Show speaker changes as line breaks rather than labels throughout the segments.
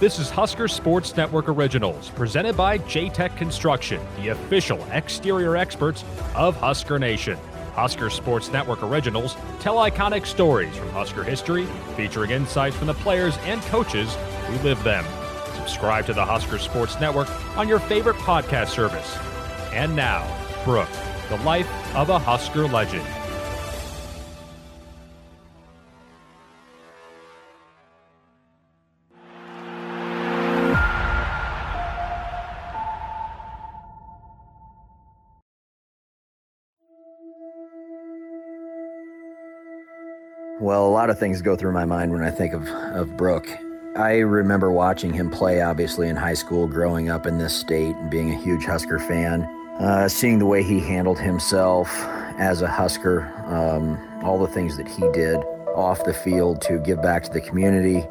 This is Husker Sports Network Originals, presented by J-Tech Construction, the official exterior experts of Husker Nation. Husker Sports Network Originals tell iconic stories from Husker history, featuring insights from the players and coaches who live them. Subscribe to the Husker Sports Network on your favorite podcast service. And now, Brook, the life of a Husker legend.
Well, a lot of things go through my mind when I think of, of Brook. I remember watching him play, obviously, in high school, growing up in this state and being a huge Husker fan. Uh, seeing the way he handled himself as a Husker, um, all the things that he did off the field to give back to the community.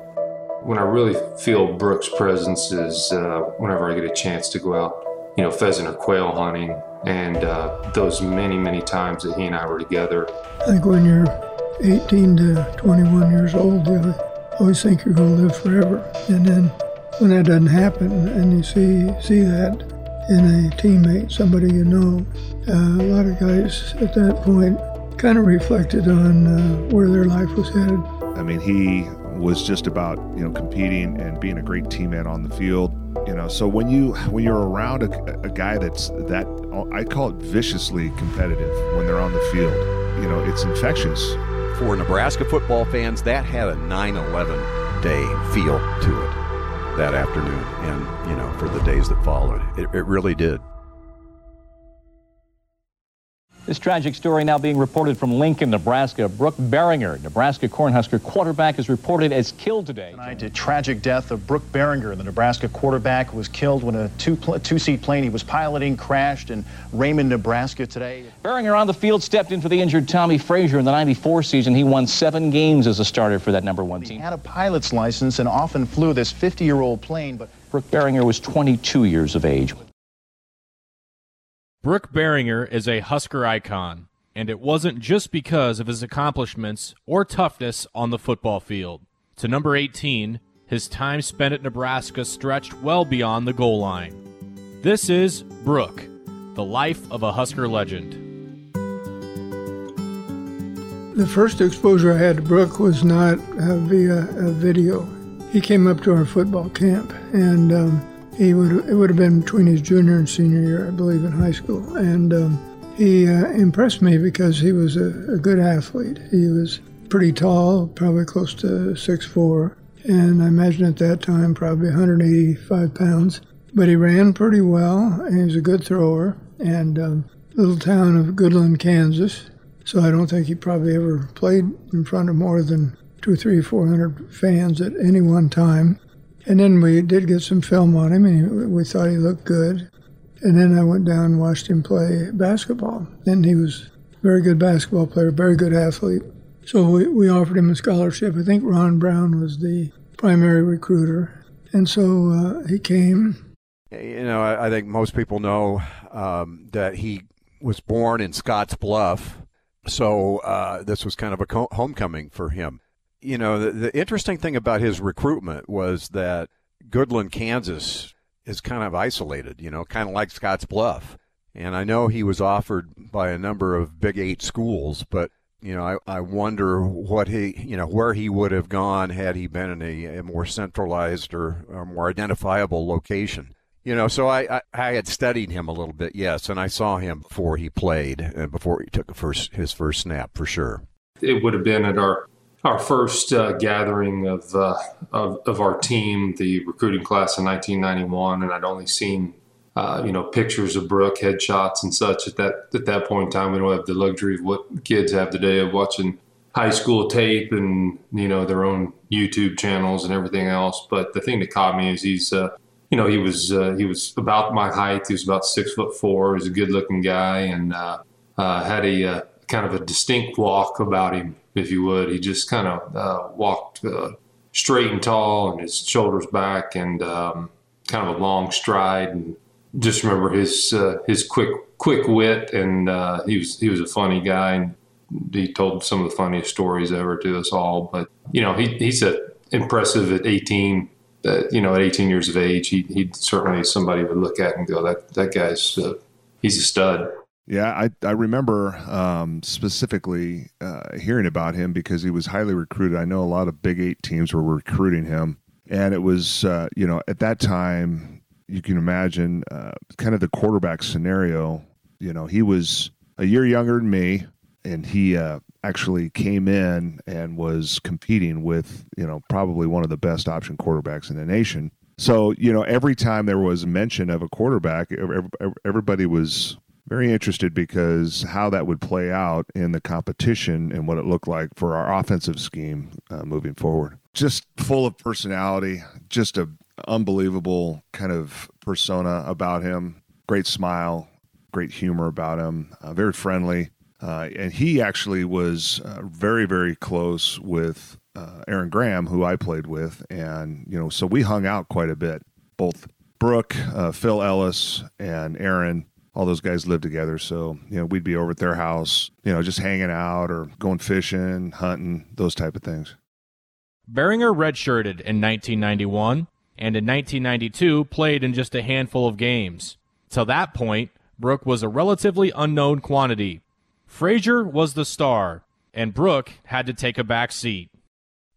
When I really feel Brooks' presence is uh, whenever I get a chance to go out, you know, pheasant or quail hunting, and uh, those many, many times that he and I were together.
I think when you're 18 to 21 years old, you always think you're going to live forever. And then when that doesn't happen and you see see that in a teammate, somebody you know, uh, a lot of guys at that point kind of reflected on uh, where their life was headed.
I mean, he was just about you know competing and being a great teammate on the field. You know, so when you when you're around a, a guy that's that I call it viciously competitive when they're on the field, you know, it's infectious
for Nebraska football fans, that had a 9 11 day feel to it that afternoon and, you know, for the days that followed. It, it really did.
This tragic story now being reported from Lincoln, Nebraska. Brook Berringer, Nebraska Cornhusker quarterback, is reported as killed today.
Tonight, a tragic death of Brook Berringer, the Nebraska quarterback, was killed when a two two-seat plane he was piloting crashed in Raymond, Nebraska today.
Berringer on the field stepped in for the injured Tommie Frazier in the 94 season. He won seven games as a starter for that number one team.
He had a pilot's license and often flew this 50-year-old plane, but
Brook Berringer was 22 years of age.
Brook Berringer is a Husker icon, and it wasn't just because of his accomplishments or toughness on the football field. To number 18, his time spent at Nebraska stretched well beyond the goal line. This is Brook, the life of a Husker legend.
The first exposure I had to Brook was not uh, via a video. He came up to our football camp, and um, he would it would have been between his junior and senior year, I believe, in high school, and um, he uh, impressed me because he was a, a, good athlete. He was pretty tall, probably close to six four, and I imagine at that time probably 185 pounds. But he ran pretty well, and he was a good thrower. And um, little town of Goodland, Kansas. So I don't think he probably ever played in front of more than two, three, four hundred fans at any one time. And then we did get some film on him, and we thought he looked good. And then I went down and watched him play basketball. And he was a very good basketball player, very good athlete. So we, we offered him a scholarship. I think Ron Brown was the primary recruiter. And so uh, he came.
You know, I, I think most people know um, that he was born in Scotts Bluff. So uh, this was kind of a co- homecoming for him you know, the, the interesting thing about his recruitment was that Goodland, Kansas is kind of isolated, you know, kind of like Scotts Bluff. And I know he was offered by a number of Big Eight schools, but you know, I, I wonder what he, you know, where he would have gone had he been in a, a more centralized or, or, more identifiable location. You know, so I, I, I, had studied him a little bit, yes, and I saw him before he played and before he took first, his first snap for sure.
It would have been at our our first uh, gathering of, uh, of, of our team, the recruiting class in 1991, and I'd only seen uh, you know pictures of Brook, headshots, and such. At that at that point in time, we don't have the luxury of what kids have today of watching high school tape and you know their own YouTube channels and everything else. But the thing that caught me is he's uh, you know he was uh, he was about my height. He was about six foot four. He was a good looking guy and uh, had a kind of a distinct walk about him if you would. He just kind of uh, walked uh, straight and tall, and his shoulders back, and um, kind of a long stride. And just remember his uh, his quick quick wit, and uh, he was he was a funny guy. And he told some of the funniest stories ever to us all. But you know, he he's a impressive at 18 that you know at 18 years of age, he he certainly somebody would look at and go that that guy's uh, he's a stud.
Yeah, I I remember um, specifically uh, hearing about him because he was highly recruited. I know a lot of Big Eight teams were recruiting him, and it was uh, you know at that time you can imagine uh, kind of the quarterback scenario. You know, he was a year younger than me, and he uh, actually came in and was competing with you know probably one of the best option quarterbacks in the nation. So you know every time there was mention of a quarterback, everybody was very interested because how that would play out in the competition and what it looked like for our offensive scheme uh, moving forward. Just full of personality, just a unbelievable kind of persona about him. Great smile, great humor about him, uh, very friendly. Uh, and he actually was uh, very, very close with uh, Aaron Graham, who I played with. And, you know, so we hung out quite a bit. Both Brook, uh, Phil Ellis, and Aaron, all those guys lived together. So, you know, we'd be over at their house, you know, just hanging out or going fishing, hunting, those type of things.
Berringer redshirted in 1991 and in 1992 played in just a handful of games. Till that point, Brook was a relatively unknown quantity. Frazier was the star, and Brook had to take a back seat.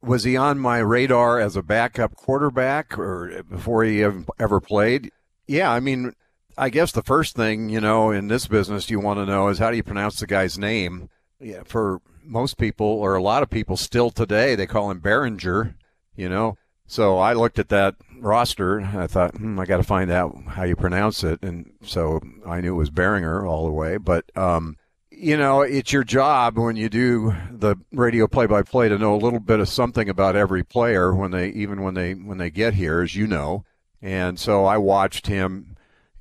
Was he on my radar as a backup quarterback or before he ever played? Yeah, I mean, I guess the first thing, you know, in this business you want to know is how do you pronounce the guy's name? Yeah, for most people or a lot of people still today, they call him Boehringer, you know. So I looked at that roster. I thought, hmm, I got to find out how you pronounce it, and so I knew it was Boehringer all the way. But um, you know, it's your job when you do the radio play-by-play to know a little bit of something about every player when they, even when they when they get here, as you know. And so I watched him,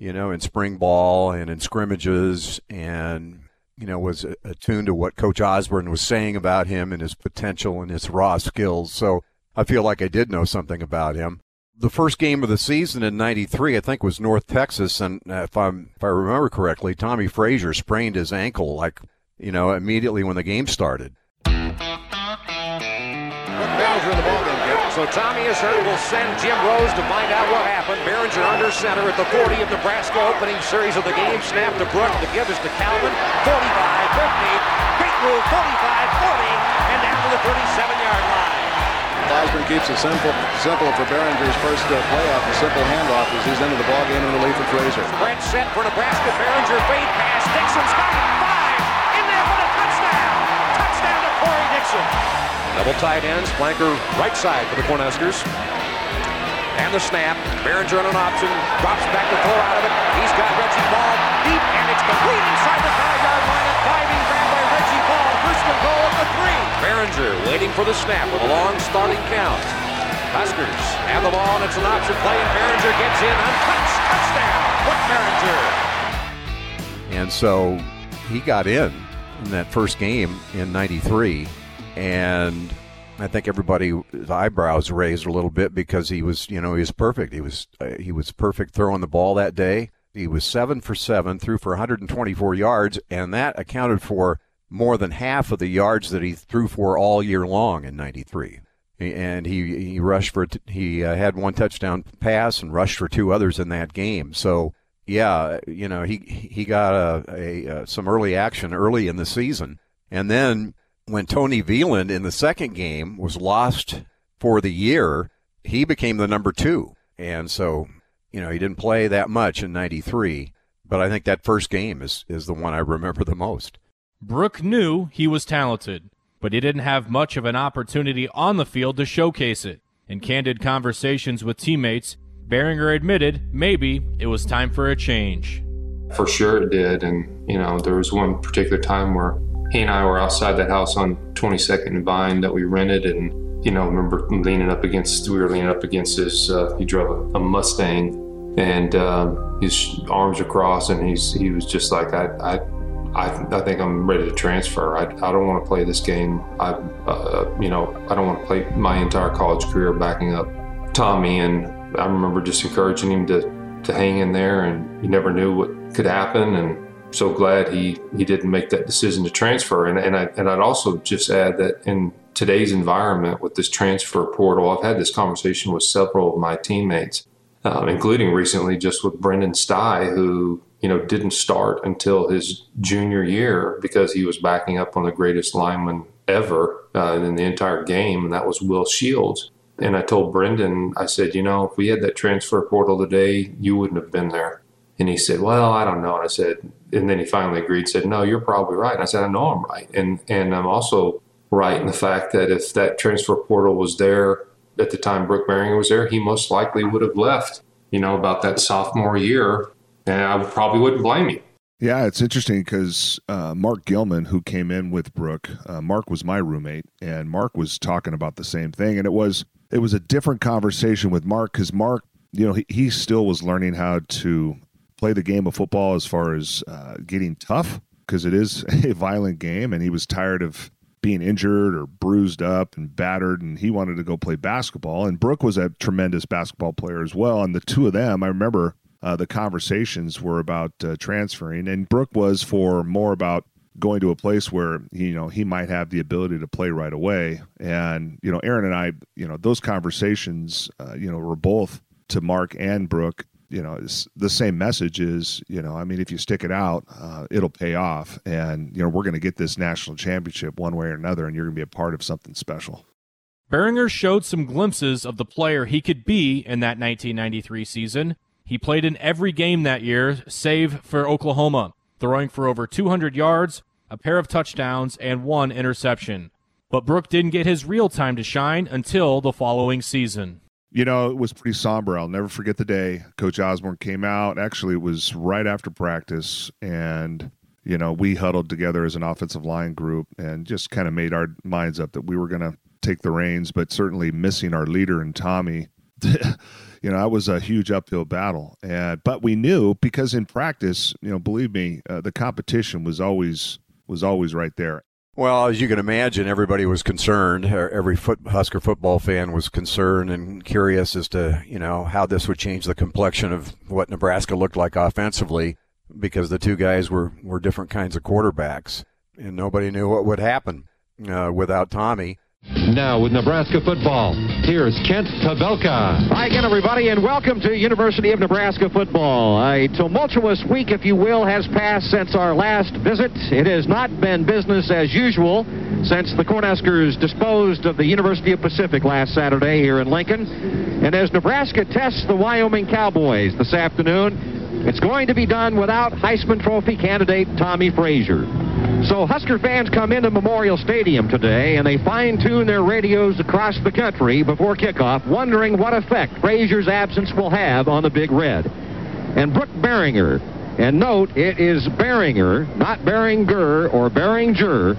you know, in spring ball and in scrimmages, and you know, was attuned to what Coach Osborne was saying about him and his potential and his raw skills. So I feel like I did know something about him. The first game of the season in '93, I think, was North Texas, and uh, if I'm if I remember correctly, Tommie Frazier sprained his ankle like you know immediately when the game started.
Here. So Tommy is hurt. We'll send Jim Rose to find out what happened. Berringer under center at the 40 of Nebraska opening series of the game. Snap to Brook. The give is to Calvin. 45, 50. Great move. 45, 40. And down to the 37-yard line.
Osborne keeps it simple, simple for Berringer's first uh, playoff. A simple handoff as he's into the ball game in relief of Frazier.
Spread set for Nebraska. Berringer fade pass. Dixon's got it. Dixon. Double tight ends. Flanker right side for the Cornhuskers. And the snap. Berringer on an option. Drops back to throw out of it. He's got Reggie Baul deep, and it's complete inside the five-yard line. A diving grab by Reggie Baul. First and goal at the three. Berringer waiting for the snap with a long starting count. Huskers have the ball, and it's an option play, and Berringer gets in untouched. Touchdown, Brook Berringer.
And so he got in in that first game in 93 and I think everybody's eyebrows raised a little bit because he was, you know, he was perfect. He was uh, he was perfect throwing the ball that day. He was 7 for 7, threw for 124 yards and that accounted for more than half of the yards that he threw for all year long in 93 and he he rushed for he uh, had one touchdown pass and rushed for two others in that game. So yeah, you know he he got a, a, a, some early action early in the season, and then when Tony Veland in the second game was lost for the year, he became the number two, and so you know he didn't play that much in '93, but I think that first game is is the one I remember the most.
Brook knew he was talented, but he didn't have much of an opportunity on the field to showcase it. In candid conversations with teammates, Berringer admitted maybe it was time for a change.
For sure it did. And, you know, there was one particular time where he and I were outside that house on 22nd and Vine that we rented. And, you know, I remember leaning up against, we were leaning up against his, uh, he drove a, a Mustang and um, his arms are crossed and he's, he was just like, I, I I, I think I'm ready to transfer. I, I don't want to play this game. I, uh, you know, I don't want to play my entire college career backing up Tommy. And I remember just encouraging him to, to hang in there, and you never knew what could happen. And so glad he, he didn't make that decision to transfer. And, and, I, and I'd also just add that in today's environment with this transfer portal, I've had this conversation with several of my teammates, um, including recently just with Brenden Stai, who you know didn't start until his junior year because he was backing up on the greatest lineman ever uh, in the entire game, and that was Will Shields. And I told Brenden, I said, you know, if we had that transfer portal today, you wouldn't have been there. And he said, well, I don't know. And I said, and then he finally agreed, said, no, you're probably right. And I said, I know I'm right. And, and I'm also right in the fact that if that transfer portal was there at the time Brook Berringer was there, he most likely would have left, you know, about that sophomore year. And I probably wouldn't blame him.
Yeah, it's interesting because uh, Mark Gilman, who came in with Brook, uh, Mark was my roommate, and Mark was talking about the same thing, and it was it was a different conversation with Mark because Mark, you know, he, he still was learning how to play the game of football as far as uh, getting tough because it is a violent game, and he was tired of being injured or bruised up and battered, and he wanted to go play basketball. And Brook was a tremendous basketball player as well, and the two of them, I remember uh, the conversations were about uh, transferring, and Brook was for more about going to a place where you know he might have the ability to play right away. And you know, Aaron and I, you know, those conversations, uh, you know, were both to Mark and Brook. You know, the same message is, you know, I mean, if you stick it out, uh, it'll pay off, and you know, we're going to get this national championship one way or another, and you're going to be a part of something special.
Berringer showed some glimpses of the player he could be in that 1993 season. He played in every game that year, save for Oklahoma, throwing for over 200 yards, a pair of touchdowns, and one interception. But Brook didn't get his real time to shine until the following season.
You know, it was pretty somber. I'll never forget the day Coach Osborne came out. Actually, it was right after practice, and you know, we huddled together as an offensive line group and just kind of made our minds up that we were going to take the reins, but certainly missing our leader and Tommy. you know, that was a huge uphill battle. And but we knew because in practice, you know, believe me, uh, the competition was always was always right there.
Well, as you can imagine, everybody was concerned. Every foot, Husker football fan was concerned and curious as to you know how this would change the complexion of what Nebraska looked like offensively, because the two guys were were different kinds of quarterbacks, and nobody knew what would happen uh, without Tommy.
Now with Nebraska football, here's Kent Pavelka.
Hi again, everybody, and welcome to University of Nebraska football. A tumultuous week, if you will, has passed since our last visit. It has not been business as usual since the Cornhuskers disposed of the University of Pacific last Saturday here in Lincoln. And as Nebraska tests the Wyoming Cowboys this afternoon, it's going to be done without Heisman Trophy candidate Tommie Frazier. So Husker fans come into Memorial Stadium today and they fine-tune their radios across the country before kickoff, wondering what effect Frazier's absence will have on the Big Red. And Brook Berringer, and note it is Berringer, not Berringer or Berringer,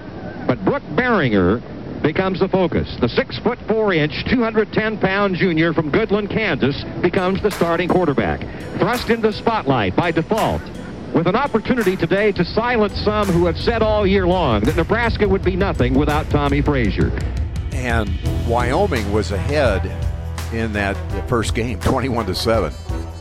but Brook Berringer becomes the focus. The six foot four inch, 210 pound junior from Goodland, Kansas becomes the starting quarterback. Thrust into the spotlight by default with an opportunity today to silence some who have said all year long that Nebraska would be nothing without Tommie Frazier.
And Wyoming was ahead in that first game, 21 to 7.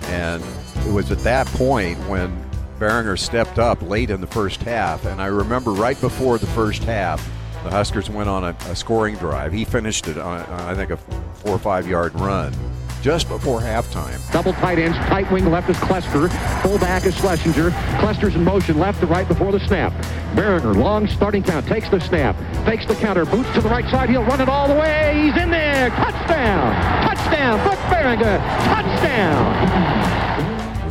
And it was at that point when Berringer stepped up late in the first half. And I remember right before the first half, the Huskers went on a, a scoring drive. He finished it on, I think, a four or five yard run just before halftime.
Double tight ends, tight wing left is Clester, fullback is Schlesinger. Clester's in motion left to right before the snap. Berringer, long starting count, takes the snap, fakes the counter, boots to the right side, he'll run it all the way, he's in there, touchdown, touchdown, Brook Berringer, touchdown.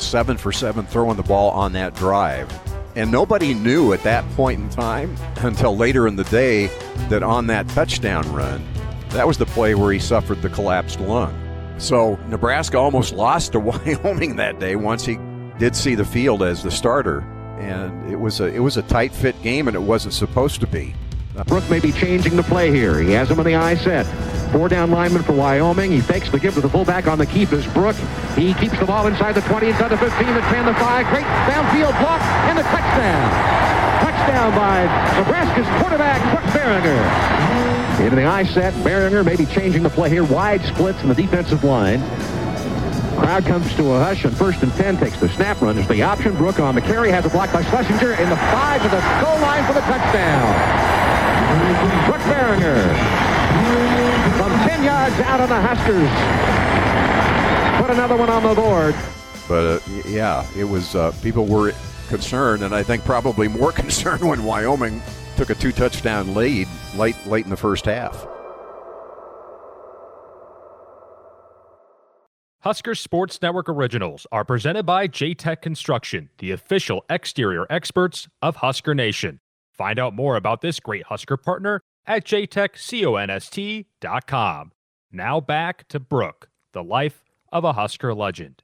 Seven for seven throwing the ball on that drive. And nobody knew at that point in time until later in the day that on that touchdown run, that was the play where he suffered the collapsed lung. So Nebraska almost lost to Wyoming that day once he did see the field as the starter, and it was a it was a tight fit game, and it wasn't supposed to be.
Uh, Brook may be changing the play here. He has him on the eye set. Four down lineman for Wyoming. He fakes the give to the fullback on the keep is Brook. He keeps the ball inside the 20, inside the 15, the 10, the 5. Great downfield block and the touchdown. Touchdown by Nebraska's quarterback, Brook Berringer. Into the eye set, Berringer maybe changing the play here. Wide splits in the defensive line. Crowd comes to a hush and first and 10 takes the snap, runs the option. Brook on the carry, has a block by Schlesinger in the five to the goal line for the touchdown. Brook Berringer 10 yards out on the Huskers. Put another one on the board.
But uh, yeah, it was uh, people were concerned, and I think probably more concerned when Wyoming took a two touchdown lead late late in the first half.
Husker Sports Network originals are presented by JTech Construction, the official exterior experts of Husker Nation. Find out more about this great Husker partner at jtechconst.com. Now back to Brook, the life of a Husker legend.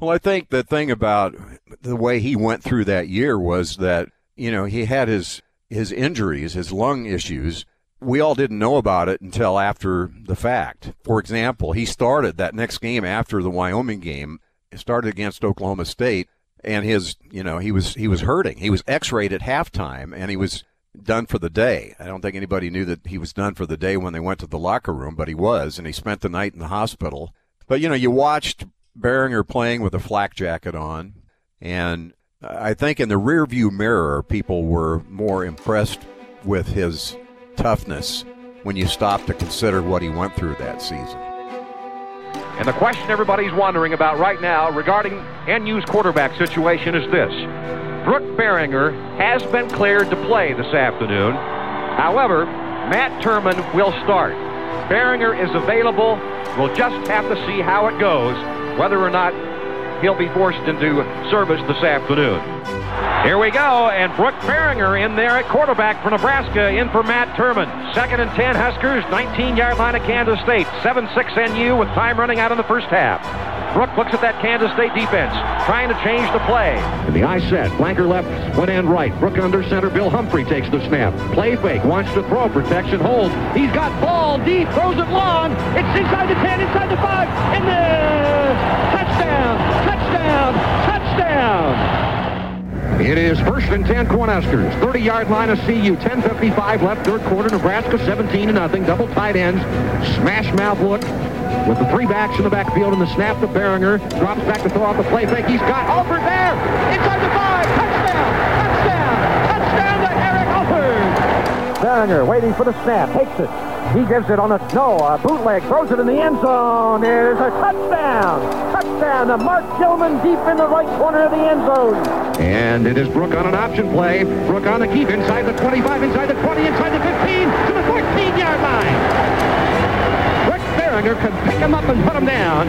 Well, I think the thing about the way he went through that year was that, you know, he had his his injuries, his lung issues. We all didn't know about it until after the fact. For example, he started that next game after the Wyoming game, started against Oklahoma State, and his, you know, he was he was hurting. He was x-rayed at halftime and he was done for the day. I don't think anybody knew that he was done for the day when they went to the locker room, but he was, and he spent the night in the hospital. But you know, you watched Berringer playing with a flak jacket on, and I think in the rearview mirror, people were more impressed with his toughness when you stop to consider what he went through that season.
And the question everybody's wondering about right now regarding NU's quarterback situation is this. Brook Berringer has been cleared to play this afternoon. However, Matt Turman will start. Berringer is available. We'll just have to see how it goes whether or not he'll be forced into service this afternoon. Here we go, and Brook Berringer in there at quarterback for Nebraska, in for Matt Turman. Second and 10 Huskers, 19-yard line of Kansas State, 7-6 NU with time running out in the first half. Brook looks at that Kansas State defense, trying to change the play. And the eye set, flanker left, one end right. Brook under center, Bill Humphrey takes the snap. Play fake, wants to throw, protection holds. He's got ball deep, throws it long. It's inside the 10, inside the 5, and the touchdown, touchdown. It is first and 10 Cornhuskers. 30-yard line of CU. 10.55 left, third quarter. Nebraska 17 to nothing. Double tight ends. Smash mouth look with the three backs in the backfield and the snap to Berringer. Drops back to throw out the play fake. He's got Alford there. Inside the five. Touchdown. Touchdown. Touchdown to Eric Alford. Berringer waiting for the snap. Takes it. He gives it on a no, a bootleg, throws it in the end zone. There's a touchdown. Touchdown to Mark Gilman deep in the right corner of the end zone. And it is Brook on an option play. Brook on the keep inside the 25, inside the 20, inside the 15, to the 14-yard line. Berringer could pick him up and put him down.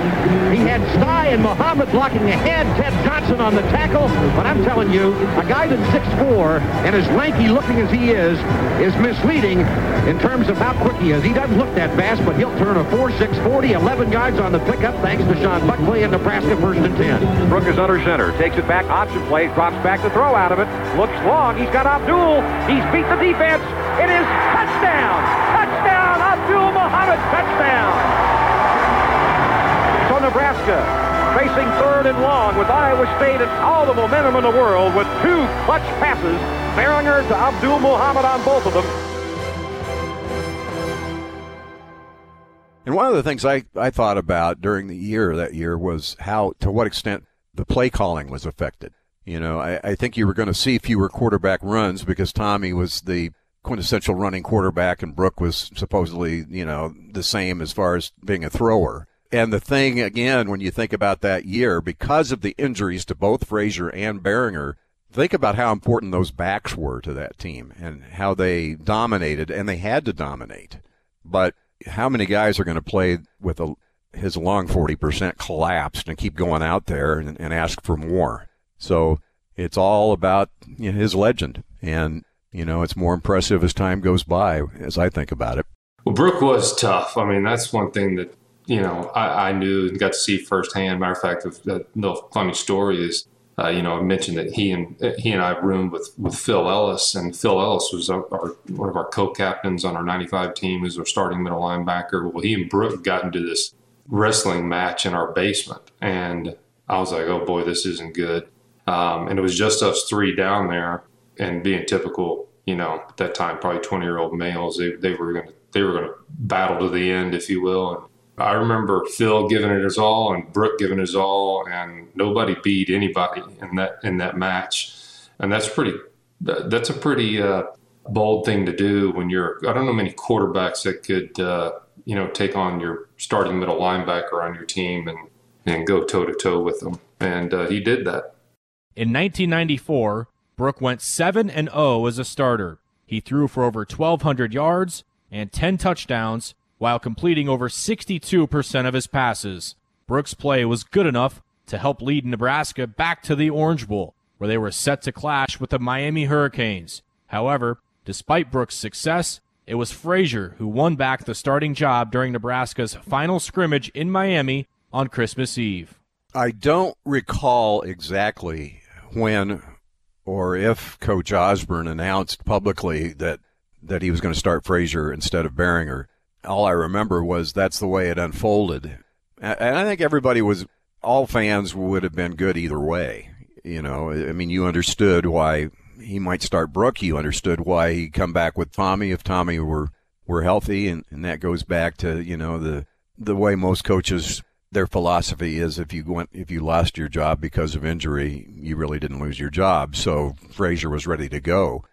He had Stai and Muhammad blocking ahead, Ted Johnson on the tackle. But I'm telling you, a guy that's 6'4 and as lanky looking as he is, is misleading in terms of how quick he is. He doesn't look that fast, but he'll turn a 4-6 40, 11 yards on the pickup thanks to Sean Buckley and Nebraska first and 10. Brook is under center, takes it back, option play, drops back to throw out of it, looks long, he's got Abdul, he's beat the defense, it is touchdown! Touchdown! Abdul Muhammad, touchdown! Nebraska facing third and long with Iowa State and all the momentum in the world with two clutch passes, Berringer to Abdul Muhammad on both of them.
And one of the things I, I thought about during the year that year was how, to what extent the play calling was affected. You know, I, I think you were going to see fewer quarterback runs because Tommy was the quintessential running quarterback and Brook was supposedly, you know, the same as far as being a thrower. And the thing, again, when you think about that year, because of the injuries to both Frazier and Berringer, think about how important those backs were to that team and how they dominated, and they had to dominate. But how many guys are going to play with a, his long 40% collapsed and keep going out there and, and ask for more? So it's all about you know, his legend. And, you know, it's more impressive as time goes by, as I think about it.
Well, Brook was tough. I mean, that's one thing that, you know, I, I knew and got to see firsthand. Matter of fact, the, the funny story is, uh, you know, I mentioned that he and he and I roomed with, with Phil Ellis, and Phil Ellis was our, our one of our co-captains on our '95 team, who's our starting middle linebacker. Well, he and Brook got into this wrestling match in our basement, and I was like, "Oh boy, this isn't good." Um, and it was just us three down there, and being typical, you know, at that time, probably 20 year old males, they, they were to they were to battle to the end, if you will. And I remember Phil giving it his all and Brook giving his all, and nobody beat anybody in that in that match. And that's pretty. That's a pretty uh, bold thing to do when you're. I don't know many quarterbacks that could uh, you know, take on your starting middle linebacker on your team and, and go toe to toe with them. And uh, he did that.
In 1994, Brook went 7 and 0 as a starter. He threw for over 1,200 yards and 10 touchdowns while completing over 62% of his passes. Brook's play was good enough to help lead Nebraska back to the Orange Bowl, where they were set to clash with the Miami Hurricanes. However, despite Brook's success, it was Frazier who won back the starting job during Nebraska's final scrimmage in Miami on Christmas Eve.
I don't recall exactly when or if Coach Osborne announced publicly that that he was going to start Frazier instead of Berringer. All I remember was that's the way it unfolded. And I think everybody was all fans would have been good either way. You know, I mean, you understood why he might start Brook. You understood why he'd come back with Tommy if Tommy were were healthy, and, and that goes back to you know the the way most coaches their philosophy is if you went if you lost your job because of injury, you really didn't lose your job. So Frazier was ready to go.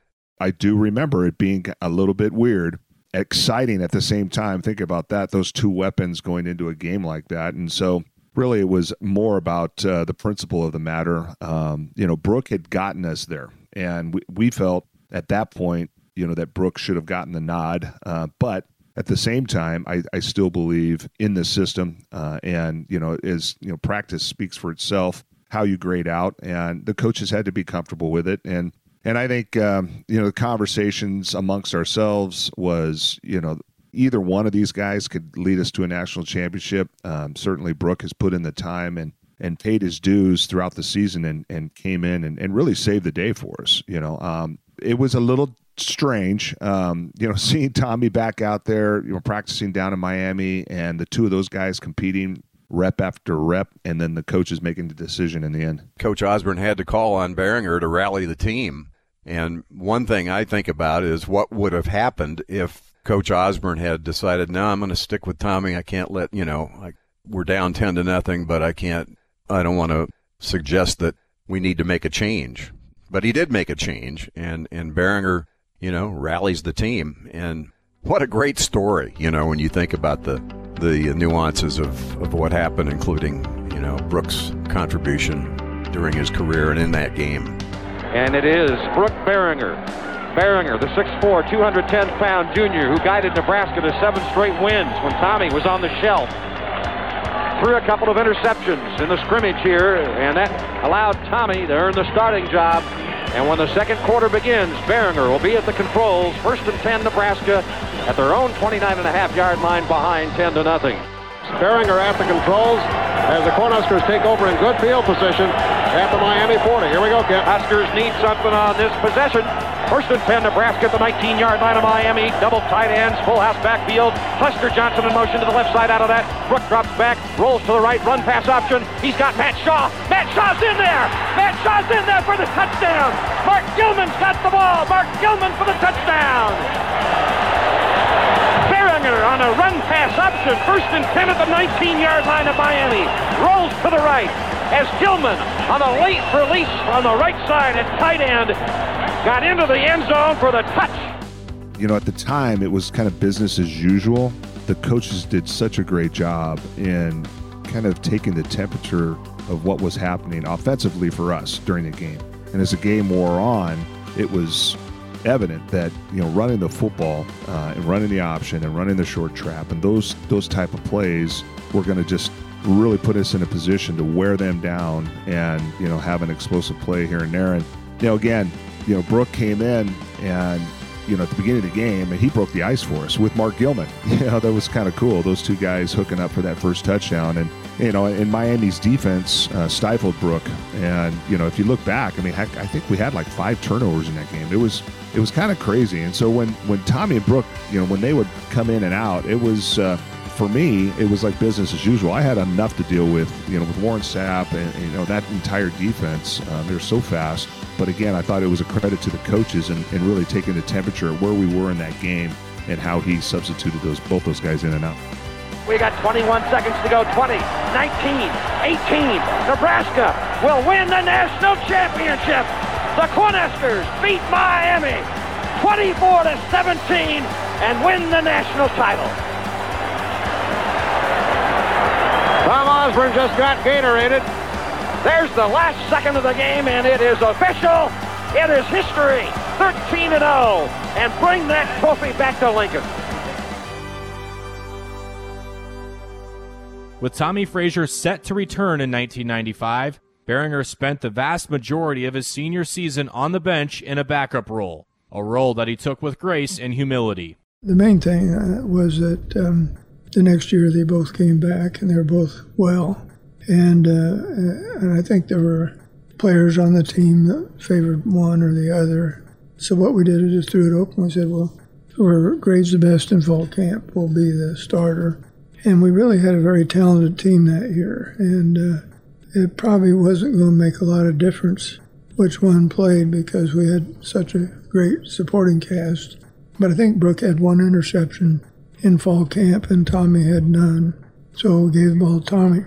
I do remember it being a little bit weird, exciting at the same time. Think about that; those two weapons going into a game like that, and so really it was more about uh, the principle of the matter. Um, you know, Brook had gotten us there, and we, we felt at that point, you know, that Brook should have gotten the nod. Uh, but at the same time, I, I still believe in the system, uh, and you know, as you know, practice speaks for itself. How you grade out, and the coaches had to be comfortable with it, and and I think um, you know the conversations amongst ourselves was you know either one of these guys could lead us to a national championship. Um, certainly, Brook has put in the time and and paid his dues throughout the season and, and came in and, and really saved the day for us. You know, um, it was a little strange, um, you know, seeing Tommy back out there, you know, practicing down in Miami and the two of those guys competing rep after rep, and then the coaches making the decision in the end.
Coach Osborne had to call on Berringer to rally the team. And one thing I think about is what would have happened if Coach Osborne had decided, no, I'm going to stick with Tommy. I can't let, you know, we're down 10 to nothing, but I can't, I don't want to suggest that we need to make a change. But he did make a change, and, and Berringer, you know, rallies the team. And what a great story, you know, when you think about the, the nuances of, of what happened, including, you know, Brooks' contribution during his career and in that game.
And it is Brook Berringer Berringer, the 6'4", 210-pound junior who guided Nebraska to seven straight wins when Tommy was on the shelf. Threw a couple of interceptions in the scrimmage here, and that allowed Tommy to earn the starting job. And when the second quarter begins, Berringer will be at the controls, first and 10 Nebraska, at their own 29.5-yard line behind 10 to nothing.
Berringer at the controls as the Cornhuskers take over in good field position at the Miami 40. Here we go, Kent.
Huskers need something on this possession. First and 10, Nebraska at the 19-yard line of Miami. Double tight ends, full house backfield. Clester Johnson in motion to the left side out of that. Brook drops back, rolls to the right, run pass option. He's got Matt Shaw. Matt Shaw's in there. Matt Shaw's in there for the touchdown. Mark Gilman's got the ball. Mark Gilman for the touchdown. On a run pass option. First and 10 at the 19-yard line of Miami. Rolls to the right as Gilman on a late release on the right side at tight end got into the end zone for the touch.
You know, at the time, it was kind of business as usual. The coaches did such a great job in kind of taking the temperature of what was happening offensively for us during the game. And as the game wore on, it was evident that you know running the football uh, and running the option and running the short trap and those those type of plays were going to just really put us in a position to wear them down and you know have an explosive play here and there. And you know again, you know, Brook came in and, you know, at the beginning of the game, and he broke the ice for us with Mark Gilman. You know, that was kind of cool. Those two guys hooking up for that first touchdown. And, you know, in Miami's defense uh, stifled Brook. And, you know, if you look back, I mean, heck, I think we had like five turnovers in that game. It was, it was kind of crazy. And so when, when Tommy and Brook, you know, when they would come in and out, it was, uh, for me, it was like business as usual. I had enough to deal with, you know, with Warren Sapp and, you know, that entire defense. Um, they were so fast. But again, I thought it was a credit to the coaches and, and really taking the temperature of where we were in that game and how he substituted those both those guys in and out.
We got 21 seconds to go. 20, 19, 18. Nebraska will win the national championship. The Cornhuskers beat Miami 24 to 17 and win the national title.
Tom Osborne just got Gatorated. There's the last second of the game, and it is official. It is history. 13 and 0, and bring that trophy back to Lincoln.
With Tommie Frazier set to return in 1995, Berringer spent the vast majority of his senior season on the bench in a backup role, a role that he took with grace and humility.
The main thing uh, was that um, the next year they both came back and they were both well. And, uh, and I think there were players on the team that favored one or the other. So what we did is just threw it open. We said, well, whoever grades the best in fall camp will be the starter. And we really had a very talented team that year. And uh, it probably wasn't going to make a lot of difference which one played because we had such a great supporting cast. But I think Brook had one interception in fall camp and Tommy had none. So we gave the ball to Tommie.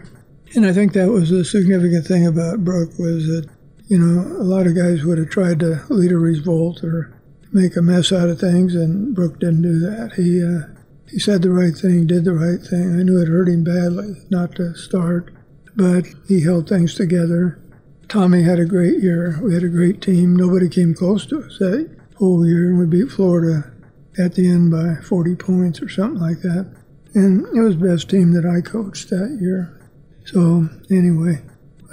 And I think that was the significant thing about Brook was that, you know, a lot of guys would have tried to lead a revolt or make a mess out of things, and Brook didn't do that. He uh, he said the right thing, did the right thing. I knew it hurt him badly not to start, but he held things together. Tommy had a great year. We had a great team. Nobody came close to us that whole year, and we beat Florida at the end by 40 points or something like that. And it was the best team that I coached that year. So anyway,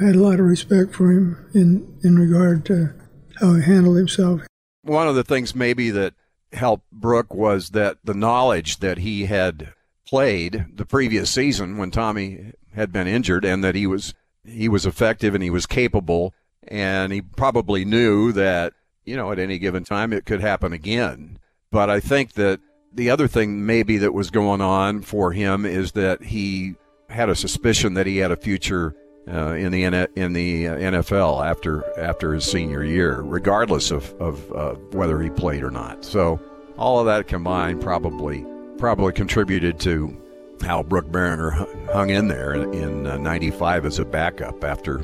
I had a lot of respect for him in, in regard to how he handled himself.
One of the things maybe that helped Brook was that the knowledge that he had played the previous season when Tommie had been injured and that he was he was effective and he was capable and he probably knew that you know at any given time it could happen again but i think that the other thing maybe that was going on for him is that he had a suspicion that he had a future uh, in the in the uh, NFL after after his senior year, regardless of of uh, whether he played or not. So all of that combined probably probably contributed to how Brook Berringer hung in there in '95 uh, as a backup after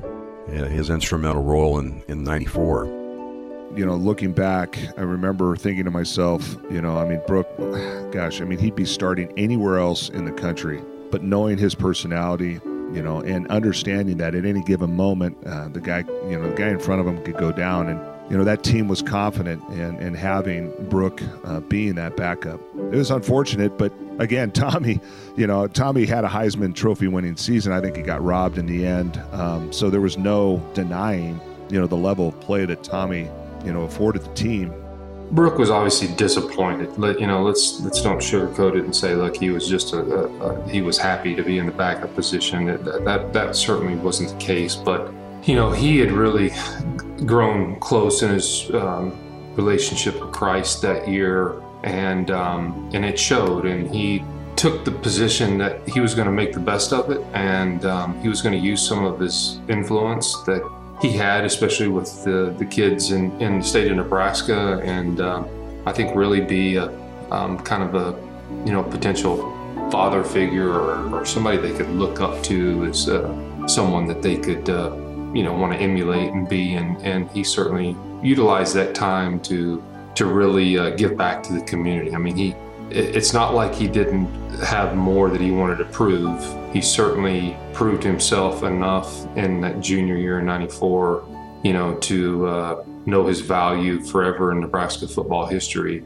uh, his instrumental role in in '94
you know, looking back, I remember thinking to myself, you know, I mean, Brook, gosh, I mean, he'd be starting anywhere else in the country but knowing his personality, you know, and understanding that at any given moment, uh, the guy, you know, the guy in front of him could go down, and you know that team was confident in, in having Brook uh, being that backup. It was unfortunate, but again, Tommy, you know, Tommy had a Heisman Trophy winning season. I think he got robbed in the end, um, so there was no denying, you know, the level of play that Tommy, you know, afforded the team.
Brook was obviously disappointed. Let you know, let's let's don't sugarcoat it and say, look, he was just a, a, a he was happy to be in the backup position. That, that that certainly wasn't the case. But you know, he had really grown close in his um, relationship with Christ that year, and um, and it showed. And he took the position that he was going to make the best of it, and um, he was going to use some of his influence that he had, especially with the, the kids in, in the state of Nebraska, and um, I think really be a, um, kind of a you know potential father figure or, or, somebody they could look up to as uh, someone that they could uh, you know want to emulate and be, and and he certainly utilized that time to to really uh, give back to the community. I mean, he it's not like he didn't have more that he wanted to prove. He certainly proved himself enough in that junior year in 94, you know, to uh, know his value forever in Nebraska football history.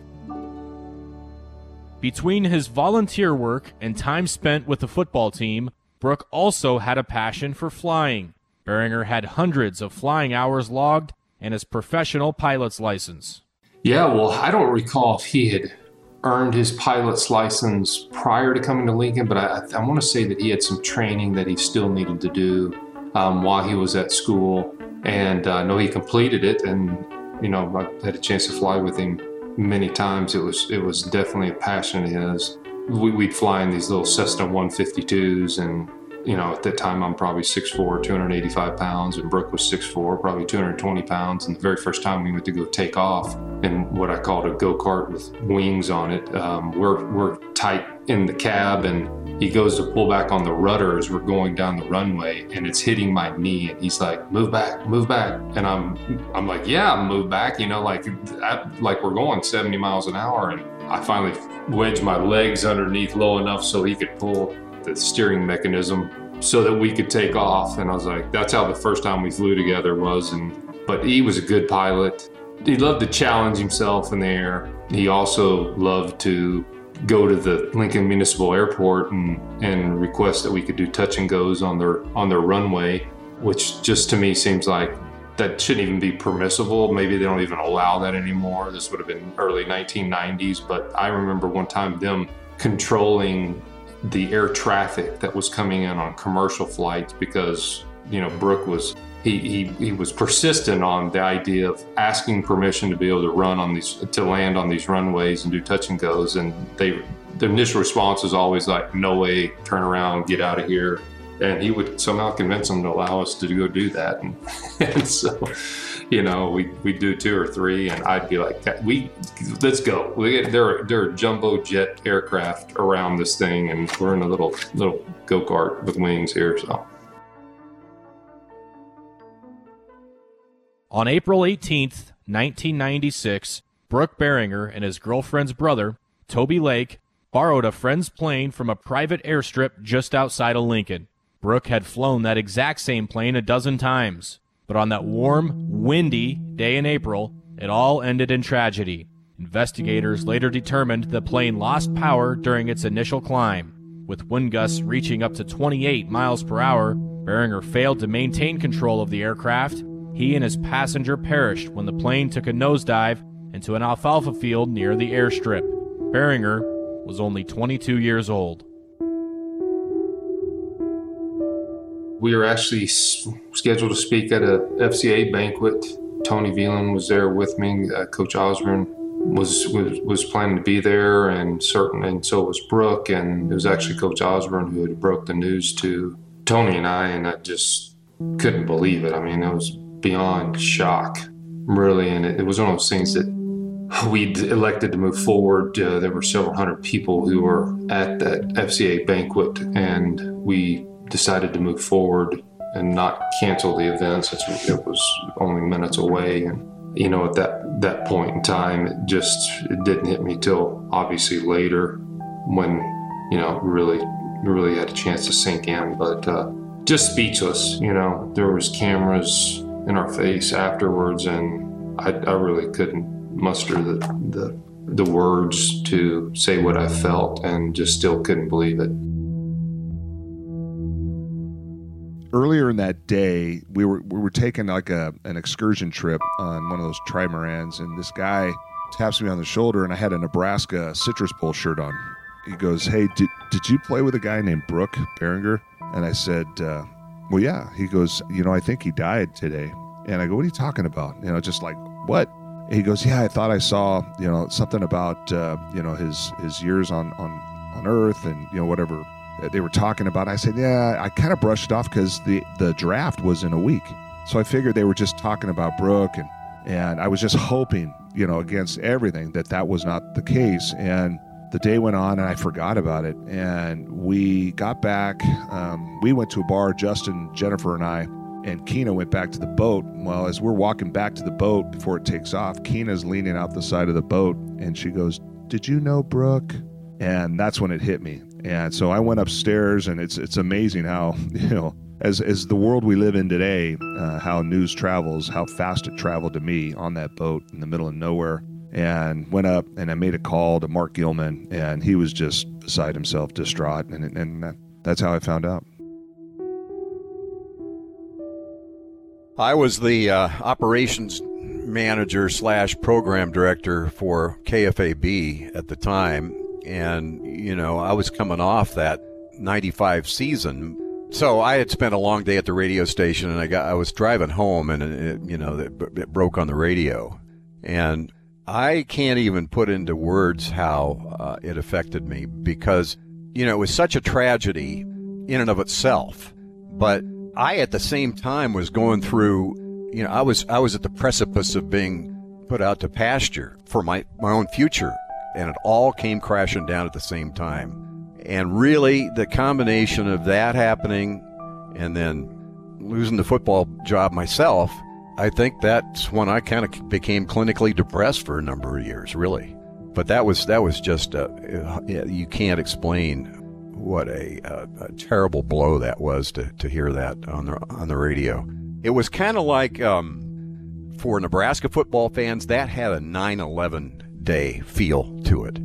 Between his volunteer work and time spent with the football team, Brook also had a passion for flying. Berringer had hundreds of flying hours logged and his professional pilot's license.
Yeah, well, I don't recall if he had earned his pilot's license prior to coming to Lincoln, but I, I want to say that he had some training that he still needed to do um, while he was at school. And uh, I know he completed it, and you know I had a chance to fly with him many times. It was it was definitely a passion of his. We, would fly in these little Cessna 152s, and you know, at that time I'm probably 6'4", 285 pounds, and Brook was 6'4", probably 220 pounds. And the very first time we went to go take off in what I called a go-kart with wings on it, um, we're, we're tight in the cab and he goes to pull back on the rudder as we're going down the runway and it's hitting my knee and he's like move back move back and i'm i'm like yeah move back you know like like we're going 70 miles an hour and i finally wedged my legs underneath low enough so he could pull the steering mechanism so that we could take off. And I was like, that's how the first time we flew together was. And but he was a good pilot. He loved to challenge himself in the air. He also loved to go to the Lincoln Municipal Airport and, and request that we could do touch and goes on their on their runway, which just to me seems like that shouldn't even be permissible. Maybe they don't even allow that anymore. This would have been early 1990s, but I remember one time them controlling the air traffic that was coming in on commercial flights because you know Brook was he, he he was persistent on the idea of asking permission to be able to run on these to land on these runways and do touch and goes. And they the initial response was always like no way turn around get out of here and he would somehow convince them to allow us to go do that. And, and so you know we we do two or three and I'd be like we let's go. We there there are jumbo jet aircraft around this thing and we're in a little little go-kart with wings here so.
On April 18th, 1996, Brook Berringer and his girlfriend's brother, Toby Lake, borrowed a friend's plane from a private airstrip just outside of Lincoln. Brook had flown that exact same plane a dozen times, but on that warm, windy day in April, it all ended in tragedy. Investigators later determined the plane lost power during its initial climb. With wind gusts reaching up to 28 miles per hour, Berringer failed to maintain control of the aircraft he and his passenger perished when the plane took a nosedive into an alfalfa field near the airstrip. Berringer was only 22 years old.
We were actually scheduled to speak at a FCA banquet. Tony Veland was there with me. Uh, Coach Osborne was, was was planning to be there, and certain, and so was Brook. And it was actually Coach Osborne who had broke the news to Tony and I, and I just couldn't believe it. I mean, it was beyond shock, really. And it, it was one of those things that we elected to move forward. Uh, there were several hundred people who were at that FCA banquet, and we decided to move forward and not cancel the event since it was only minutes away. And you know, at that that point in time, it just it didn't hit me till obviously later when you know really really had a chance to sink in. But uh, just speechless. You know, there was cameras in our face afterwards, and I, I really couldn't muster the, the the words to say what I felt, and just still couldn't believe it.
Earlier in that day, we were we were taking like a an excursion trip on one of those trimarans, and this guy taps me on the shoulder, and I had a Nebraska Citrus Bowl shirt on. He goes, "Hey, did did you play with a guy named Brook Berringer?" And I said, uh, well, yeah. He goes, you know, I think he died today. And I go, what are you talking about? You know, just like, what? He goes, yeah, I thought I saw, you know, something about, uh, you know, his his years on on on Earth and you know whatever they were talking about. I said, yeah, I kind of brushed it off because the the draft was in a week, so I figured they were just talking about Brook and and I was just hoping, you know, against everything that that was not the case. And the day went on and I forgot about it. And we got back. Um, we went to a bar, Justin, Jennifer, and I, and Kina went back to the boat. Well, as we're walking back to the boat before it takes off, Keena's leaning out the side of the boat and she goes, Did you know Brook? And that's when it hit me. And so I went upstairs, and it's it's amazing how you know as as the world we live in today, uh, how news travels, how fast it traveled to me on that boat in the middle of nowhere and went up and I made a call to Mark Gilman, and he was just beside himself, distraught, and and that's how I found out.
I was the uh, operations manager slash program director for KFAB at the time, and you know I was coming off that '95 season. So I had spent a long day at the radio station, and I got I was driving home, and it, you know it, it broke on the radio, and I can't even put into words how uh, it affected me because, you know, it was such a tragedy in and of itself. But I, at the same time, was going through, you know, I was I was at the precipice of being put out to pasture for my my own future, and it all came crashing down at the same time. And really, the combination of that happening, and then losing the football job myself I think that's when I kind of became clinically depressed for a number of years, really. But that was that was just uh, you can't explain what a, a, a, terrible blow that was to, to hear that on the on the radio. It was kind of like um, for Nebraska football fans that had a 9/11 day feel to it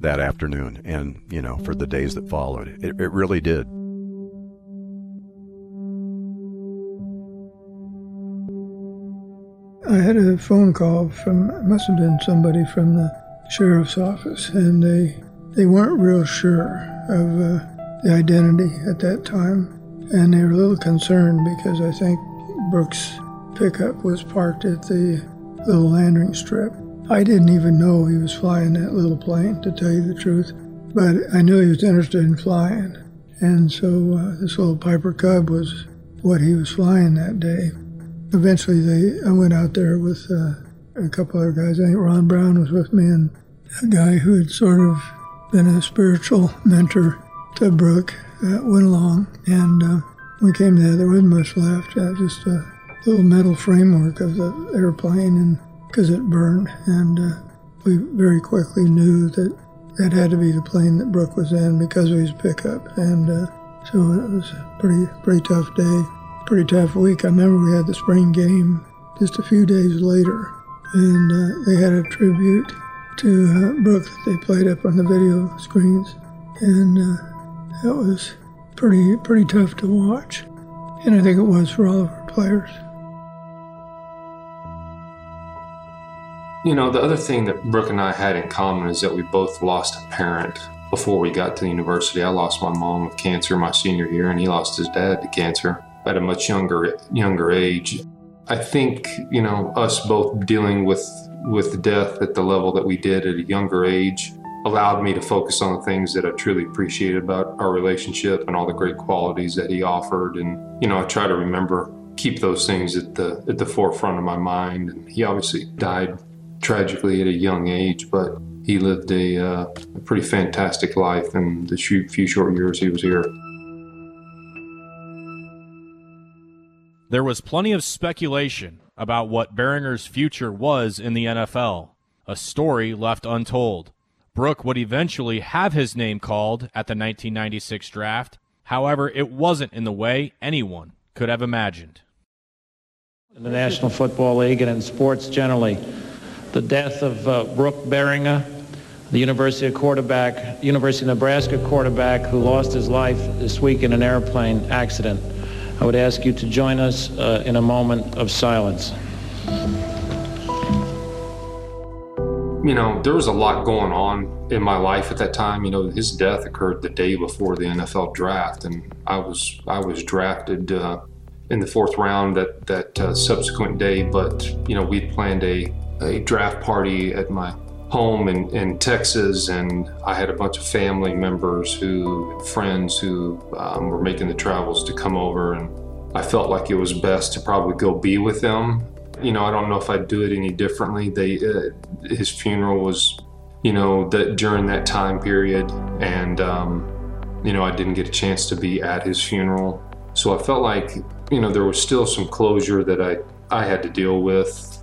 that afternoon, and you know for the days that followed, it, it really did.
I had a phone call from must have been somebody from the sheriff's office, and they they weren't real sure of uh, the identity at that time, and they were a little concerned because I think Brook's pickup was parked at the little landing strip. I didn't even know he was flying that little plane, to tell you the truth, but I knew he was interested in flying, and so uh, this little Piper Cub was what he was flying that day. Eventually, they I went out there with uh, a couple other guys. I think Ron Brown was with me, and a guy who had sort of been a spiritual mentor to Brook uh, went along, and uh, we came there. There wasn't much left, uh, just a little metal framework of the airplane, and because it burned, and uh, we very quickly knew that that had to be the plane that Brook was in because of his pickup, and uh, so it was a pretty pretty tough day, pretty tough week. I remember we had the spring game just a few days later, and uh, they had a tribute to uh, Brook that they played up on the video screens, and uh, that was pretty pretty tough to watch, and I think it was for all of our players.
You know, the other thing that Brook and I had in common is that we both lost a parent before we got to the university. I lost my mom of cancer my senior year, and he lost his dad to cancer at a much younger younger age. I think you know us both dealing with with death at the level that we did at a younger age allowed me to focus on the things that I truly appreciated about our relationship and all the great qualities that he offered. And, you know, I try to remember, keep those things at the, at the forefront of my mind. And he obviously died tragically at a young age, but he lived a, uh, a pretty fantastic life in the few short years he was here.
There was plenty of speculation about what Berringer's future was in the NFL, a story left untold. Brook would eventually have his name called at the 1996 draft. However, it wasn't in the way anyone could have imagined.
In the National Football League and in sports generally, the death of uh, Brook Berringer, the University of quarterback, University of Nebraska quarterback who lost his life this week in an airplane accident. I would ask you to join us uh, in a moment of silence.
You know, there was a lot going on in my life at that time. You know, his death occurred the day before the NFL draft, and I was I was drafted uh, in the fourth round that that uh, subsequent day. But you know, we'd planned a a draft party at my home in, in Texas, and I had a bunch of family members who, friends who um, were making the travels to come over, and I felt like it was best to probably go be with them. You know, I don't know if I'd do it any differently. They, uh, his funeral was, you know, that during that time period, and um, you know, I didn't get a chance to be at his funeral, so I felt like, you know, there was still some closure that I I had to deal with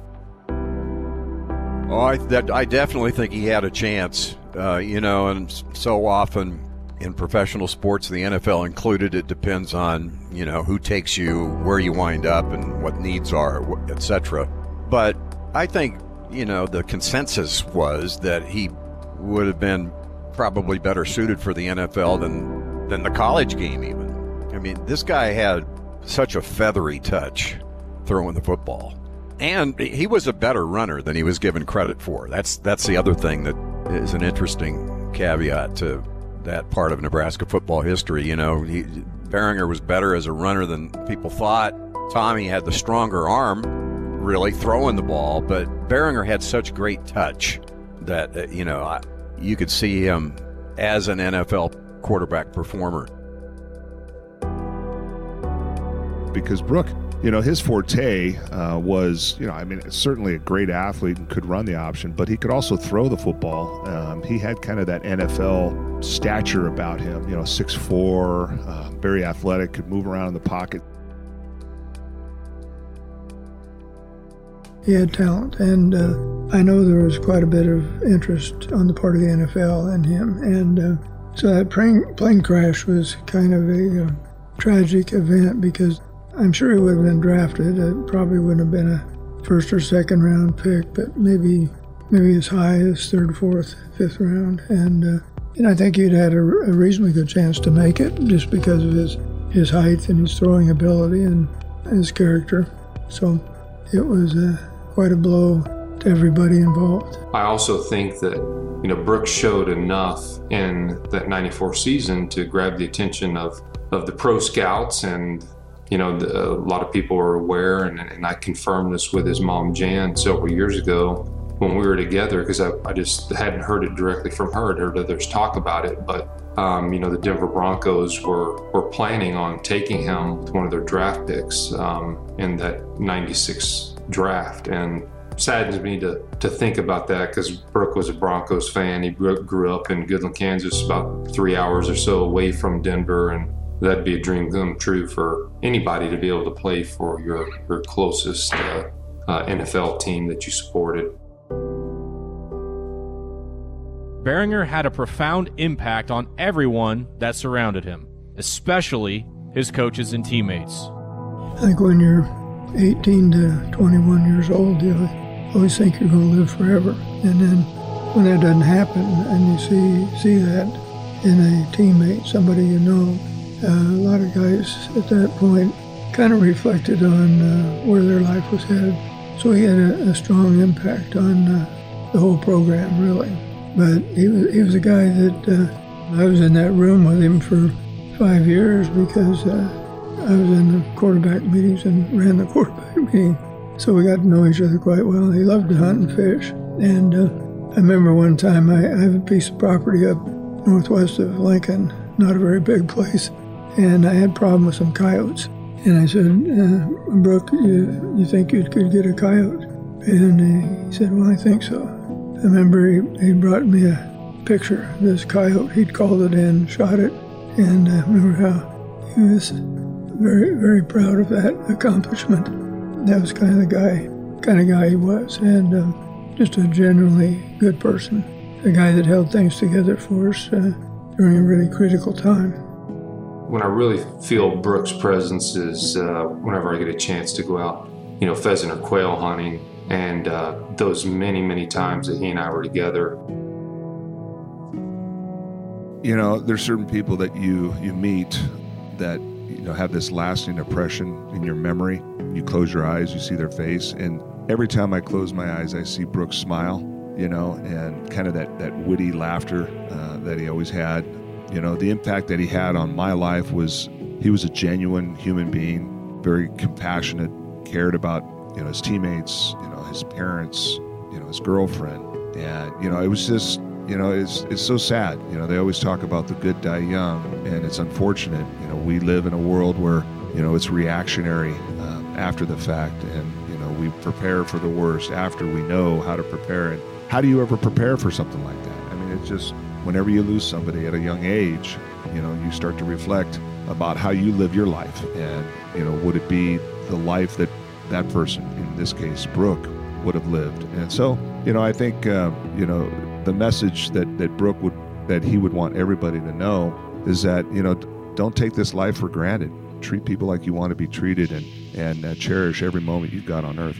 Oh, I, that, I definitely think he had a chance. Uh, you know, and so often in professional sports, the NFL included, it depends on you know who takes you, where you wind up, and what needs are, etc. But I think you know the consensus was that he would have been probably better suited for the NFL than than the college game. Even I mean, this guy had such a feathery touch throwing the football and he was a better runner than he was given credit for. That's that's the other thing that is an interesting caveat to that part of Nebraska football history. You know, he, was better as a runner than people thought. Tommie had the stronger arm, really throwing the ball, but Berringer had such great touch that uh, you know I, you could see him as an NFL quarterback performer.
Because Brook you know, his forte uh, was, you know, I mean, certainly a great athlete and could run the option, but he could also throw the football. Um, he had kind of that NFL stature about him, you know, 6'4, uh, very athletic, could move around in the pocket.
He had talent, and uh, I know there was quite a bit of interest on the part of the NFL in him. And uh, So that plane, plane crash was kind of a uh, tragic event because I'm sure he would have been drafted. It probably wouldn't have been a first or second round pick, but maybe maybe as high as third, fourth, fifth round. And uh, and I think he'd had a, a, reasonably good chance to make it just because of his his height and his throwing ability and his character. So it was uh, quite a blow to everybody involved.
I also think that you know Brooks showed enough in that '94 season to grab the attention of of the pro scouts and you know, a lot of people are aware, and, and, I confirmed this with his mom, Jan, several years ago when we were together because I, I, just hadn't heard it directly from her. I'd heard others talk about it, but um, you know, the Denver Broncos were were planning on taking him with one of their draft picks um, in that '96 draft, and saddens me to to think about that because Brook was a Broncos fan. He grew, grew up in Goodland, Kansas, about three hours or so away from Denver, and that'd be a dream come true for anybody to be able to play for your your closest uh, uh, NFL team that you supported.
Berringer had a profound impact on everyone that surrounded him, especially his coaches and teammates.
I think when you're 18 to 21 years old, you always think you're going to live forever. And then when that doesn't happen and you see, see that in a teammate, somebody you know, uh, a lot of guys at that point kind of reflected on uh, where their life was headed. So he had a, a strong impact on uh, the whole program, really. But he was, he was a guy that uh, I was in that room with him for five years because uh, I was in the quarterback meetings and ran the quarterback meeting. So we got to know each other quite well. He loved to hunt and fish. And I remember one time I, I have a piece of property up northwest of Lincoln, not a very big place, and I had a problem with some coyotes. And I said, uh, Brook, you, you think you could get a coyote? And he said, Well, I think so. I remember he, he brought me a picture of this coyote. He'd called it in, shot it, and I remember how he was very, very proud of that accomplishment. That was kind of the guy, kind of guy he was, and um, just a generally good person. A guy that held things together for us uh, during a really critical time.
When I really feel Brook's presence is uh, whenever I get a chance to go out, you know, pheasant or quail hunting and uh, those many, many times that he and I were together.
You know, there's certain people that you you meet that you know have this lasting impression in your memory. You close your eyes, you see their face, and every time I close my eyes, I see Brook's smile. You know, and kind of that that witty laughter uh, that he always had. You know, the impact that he had on my life was he was a genuine human being, very compassionate, cared about you know his teammates, you know his parents, you know his girlfriend, and you know it was just you know it's it's so sad. You know they always talk about the good die young, and it's unfortunate. You know we live in a world where you know it's reactionary um, after the fact, and you know we prepare for the worst after we know how to prepare. And how do you ever prepare for something like that? I mean, it's just whenever you lose somebody at a young age, you know you start to reflect about how you live your life, and you know would it be the life that that person, in this case, Brook, would have lived. And so, you know, I think, uh, you know, the message that, that Brook would, that he would want everybody to know is that, you know, don't take this life for granted. Treat people like you want to be treated and, and uh, cherish every moment you've got on earth.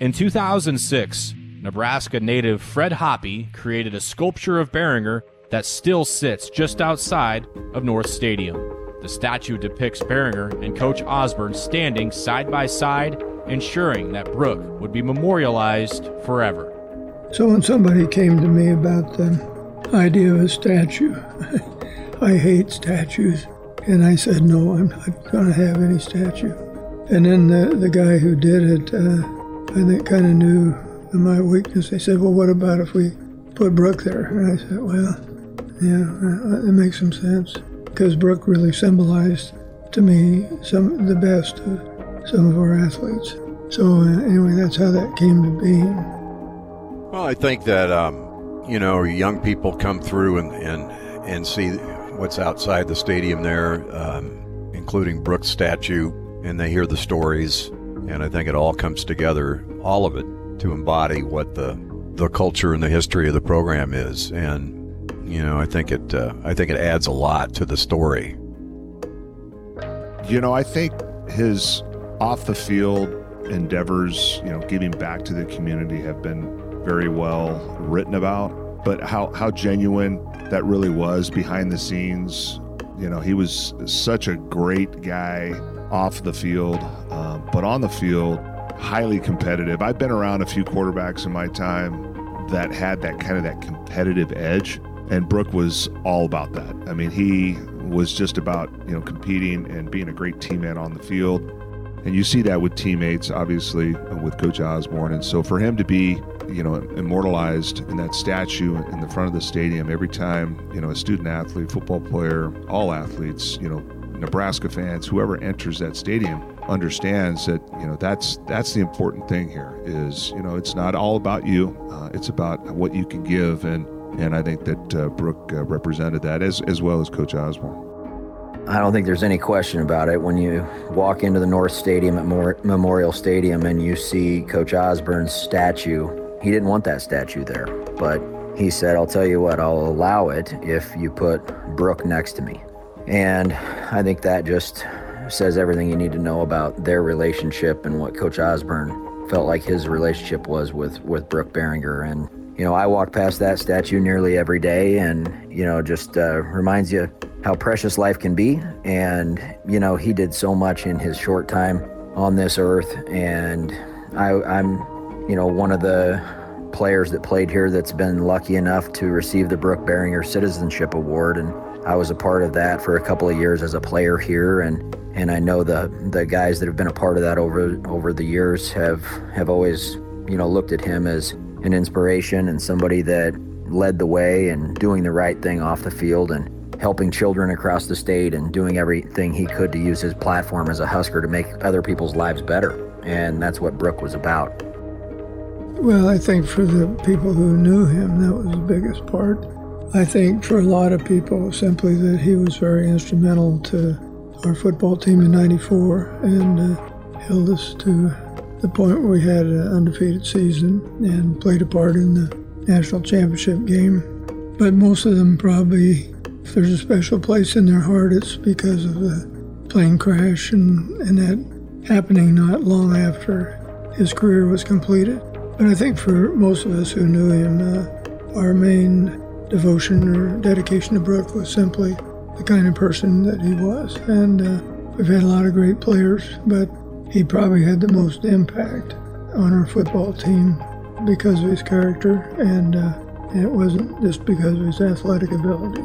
In 2006, Nebraska native Fred Hoppe created a sculpture of Berringer that still sits just outside of North Stadium. The statue depicts Berringer and Coach Osborne standing side by side, ensuring that Brook would be memorialized forever.
So when somebody came to me about the idea of a statue, I hate statues, and I said, no, I'm not going to have any statue. And then the, the guy who did it, uh, I think, kind of knew my weakness. They said, well, what about if we put Brook there? And I said, well, yeah, it makes some sense because Brook really symbolized to me some the best of some of our athletes. So uh, anyway, that's how that came to be.
Well, I think that um, you know young people come through and and and see what's outside the stadium there, um, including Brook's statue, and they hear the stories, and I think it all comes together, all of it, to embody what the the culture and the history of the program is, and You know, I think it uh, I think it adds a lot to the story.
You know, I think his off the field endeavors, you know, giving back to the community have been very well written about, but how how genuine that really was behind the scenes. You know, he was such a great guy off the field, um, but on the field, highly competitive. I've been around a few quarterbacks in my time that had that kind of that competitive edge, and Brook was all about that. I mean, he was just about you know competing and being a great team teammate on the field, and you see that with teammates, obviously with Coach Osborne, and so for him to be you know immortalized in that statue in the front of the stadium every time you know a student athlete, football player, all athletes, you know Nebraska fans, whoever enters that stadium understands that you know that's that's the important thing here is you know it's not all about you uh, it's about what you can give and and I think that uh, Brook uh, represented that as as well as Coach Osborne.
I don't think there's any question about it. When you walk into the North Stadium at Memorial Stadium and you see Coach Osborne's statue, he didn't want that statue there, but he said, I'll tell you what, I'll allow it if you put Brook next to me. And I think that just says everything you need to know about their relationship and what Coach Osborne felt like his relationship was with, with Brook Berringer. And, you know, I walk past that statue nearly every day and, you know, just uh, reminds you how precious life can be. And, you know, he did so much in his short time on this earth. And I, I'm, you know, one of the players that played here that's been lucky enough to receive the Brook Berringer Citizenship Award. And I was a part of that for a couple of years as a player here. And and I know the the guys that have been a part of that over over the years have have always you know looked at him as an inspiration and somebody that led the way and doing the right thing off the field and helping children across the state and doing everything he could to use his platform as a Husker to make other people's lives better. And that's what Brook was about.
Well, I think for the people who knew him, that was the biggest part. I think for a lot of people, simply that he was very instrumental to our football team in 94 and uh, held us to the point where we had an undefeated season and played a part in the national championship game. But most of them probably, if there's a special place in their heart, it's because of the plane crash and, and that happening not long after his career was completed. But I think for most of us who knew him, uh, our main devotion or dedication to Brook was simply the kind of person that he was. And uh, we've had a lot of great players, but he probably had the most impact on our football team because of his character, and, uh, it wasn't just because of his athletic ability.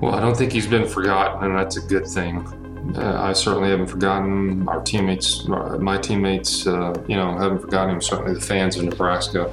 Well, I don't think he's been forgotten, and that's a good thing. Uh, I certainly haven't forgotten our teammates, uh, my teammates, uh, you know, haven't forgotten him. Certainly the fans of Nebraska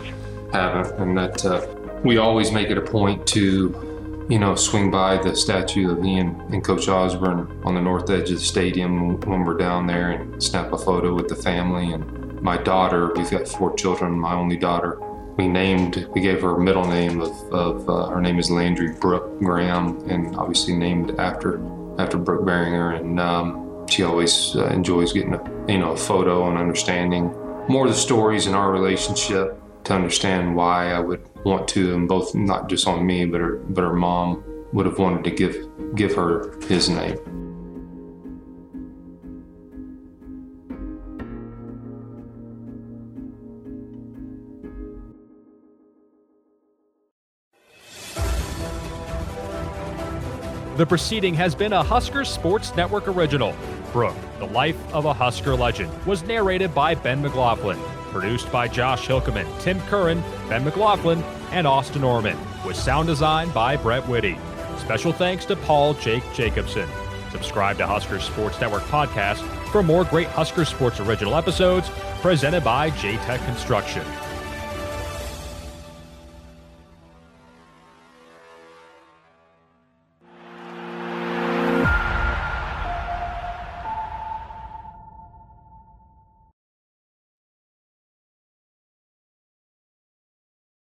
haven't. And that uh, we always make it a point to you know, swing by the statue of he and, Coach Osborne on the north edge of the stadium when we're down there and snap a photo with the family. And my daughter, we've got four children, my only daughter, we named, we gave her a middle name of, of uh, her name is Landry Brook Graham, and obviously named after after Brook Berringer. And um, she always uh, enjoys getting a, you know, a photo and understanding more of the stories in our relationship to understand why I would want to, and both not just on me, but her but her mom would have wanted to give give her his name.
The proceeding has been a Husker Sports Network original. Brook, The Life of a Husker Legend, was narrated by Ben McLaughlin, produced by Josh Hilkeman, Tim Curran, Ben McLaughlin, and Austin Orman, with sound design by Brett Whitty. Special thanks to Paul Jake Jacobson. Subscribe to Husker Sports Network podcast for more great Husker Sports original episodes presented by JTech Construction.